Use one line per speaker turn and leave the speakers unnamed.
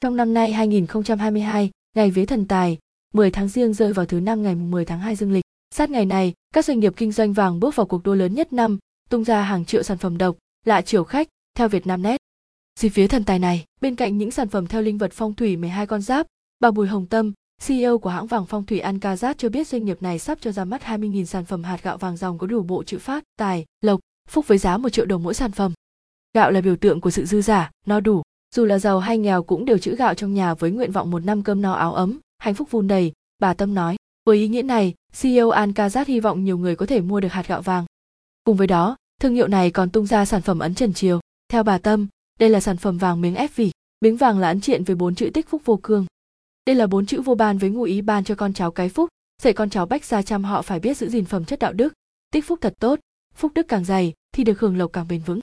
Trong năm nay 2022, ngày vía thần tài, 10 tháng riêng rơi vào thứ năm ngày 10 tháng 2 dương lịch. Sát ngày này, các doanh nghiệp kinh doanh vàng bước vào cuộc đua lớn nhất năm, tung ra hàng triệu sản phẩm độc, lạ chiều khách, theo Vietnamnet. Dịp vía thần tài này, bên cạnh những sản phẩm theo linh vật phong thủy 12 con giáp, bà Bùi Hồng Tâm, CEO của hãng vàng phong thủy Ankazat cho biết doanh nghiệp này sắp cho ra mắt 20.000 sản phẩm hạt gạo vàng dòng có đủ bộ chữ phát, tài, lộc, phúc với giá 1 triệu đồng mỗi sản phẩm. Gạo là biểu tượng của sự dư giả, no đủ. Dù là giàu hay nghèo cũng đều chữ gạo trong nhà với nguyện vọng một năm cơm no áo ấm, hạnh phúc vun đầy, bà Tâm nói. Với ý nghĩa này, CEO Ankazat hy vọng nhiều người có thể mua được hạt gạo vàng. Cùng với đó, thương hiệu này còn tung ra sản phẩm ấn trần chiều. Theo bà Tâm, đây là sản phẩm vàng miếng ép vỉ. Miếng vàng là ấn triện với bốn chữ tích phúc vô cương. Đây là bốn chữ vô ban với ngụ ý ban cho con cháu cái phúc, dạy con cháu bách gia chăm họ phải biết giữ gìn phẩm chất đạo đức, tích phúc thật tốt, phúc đức càng dày thì được hưởng lộc càng bền vững.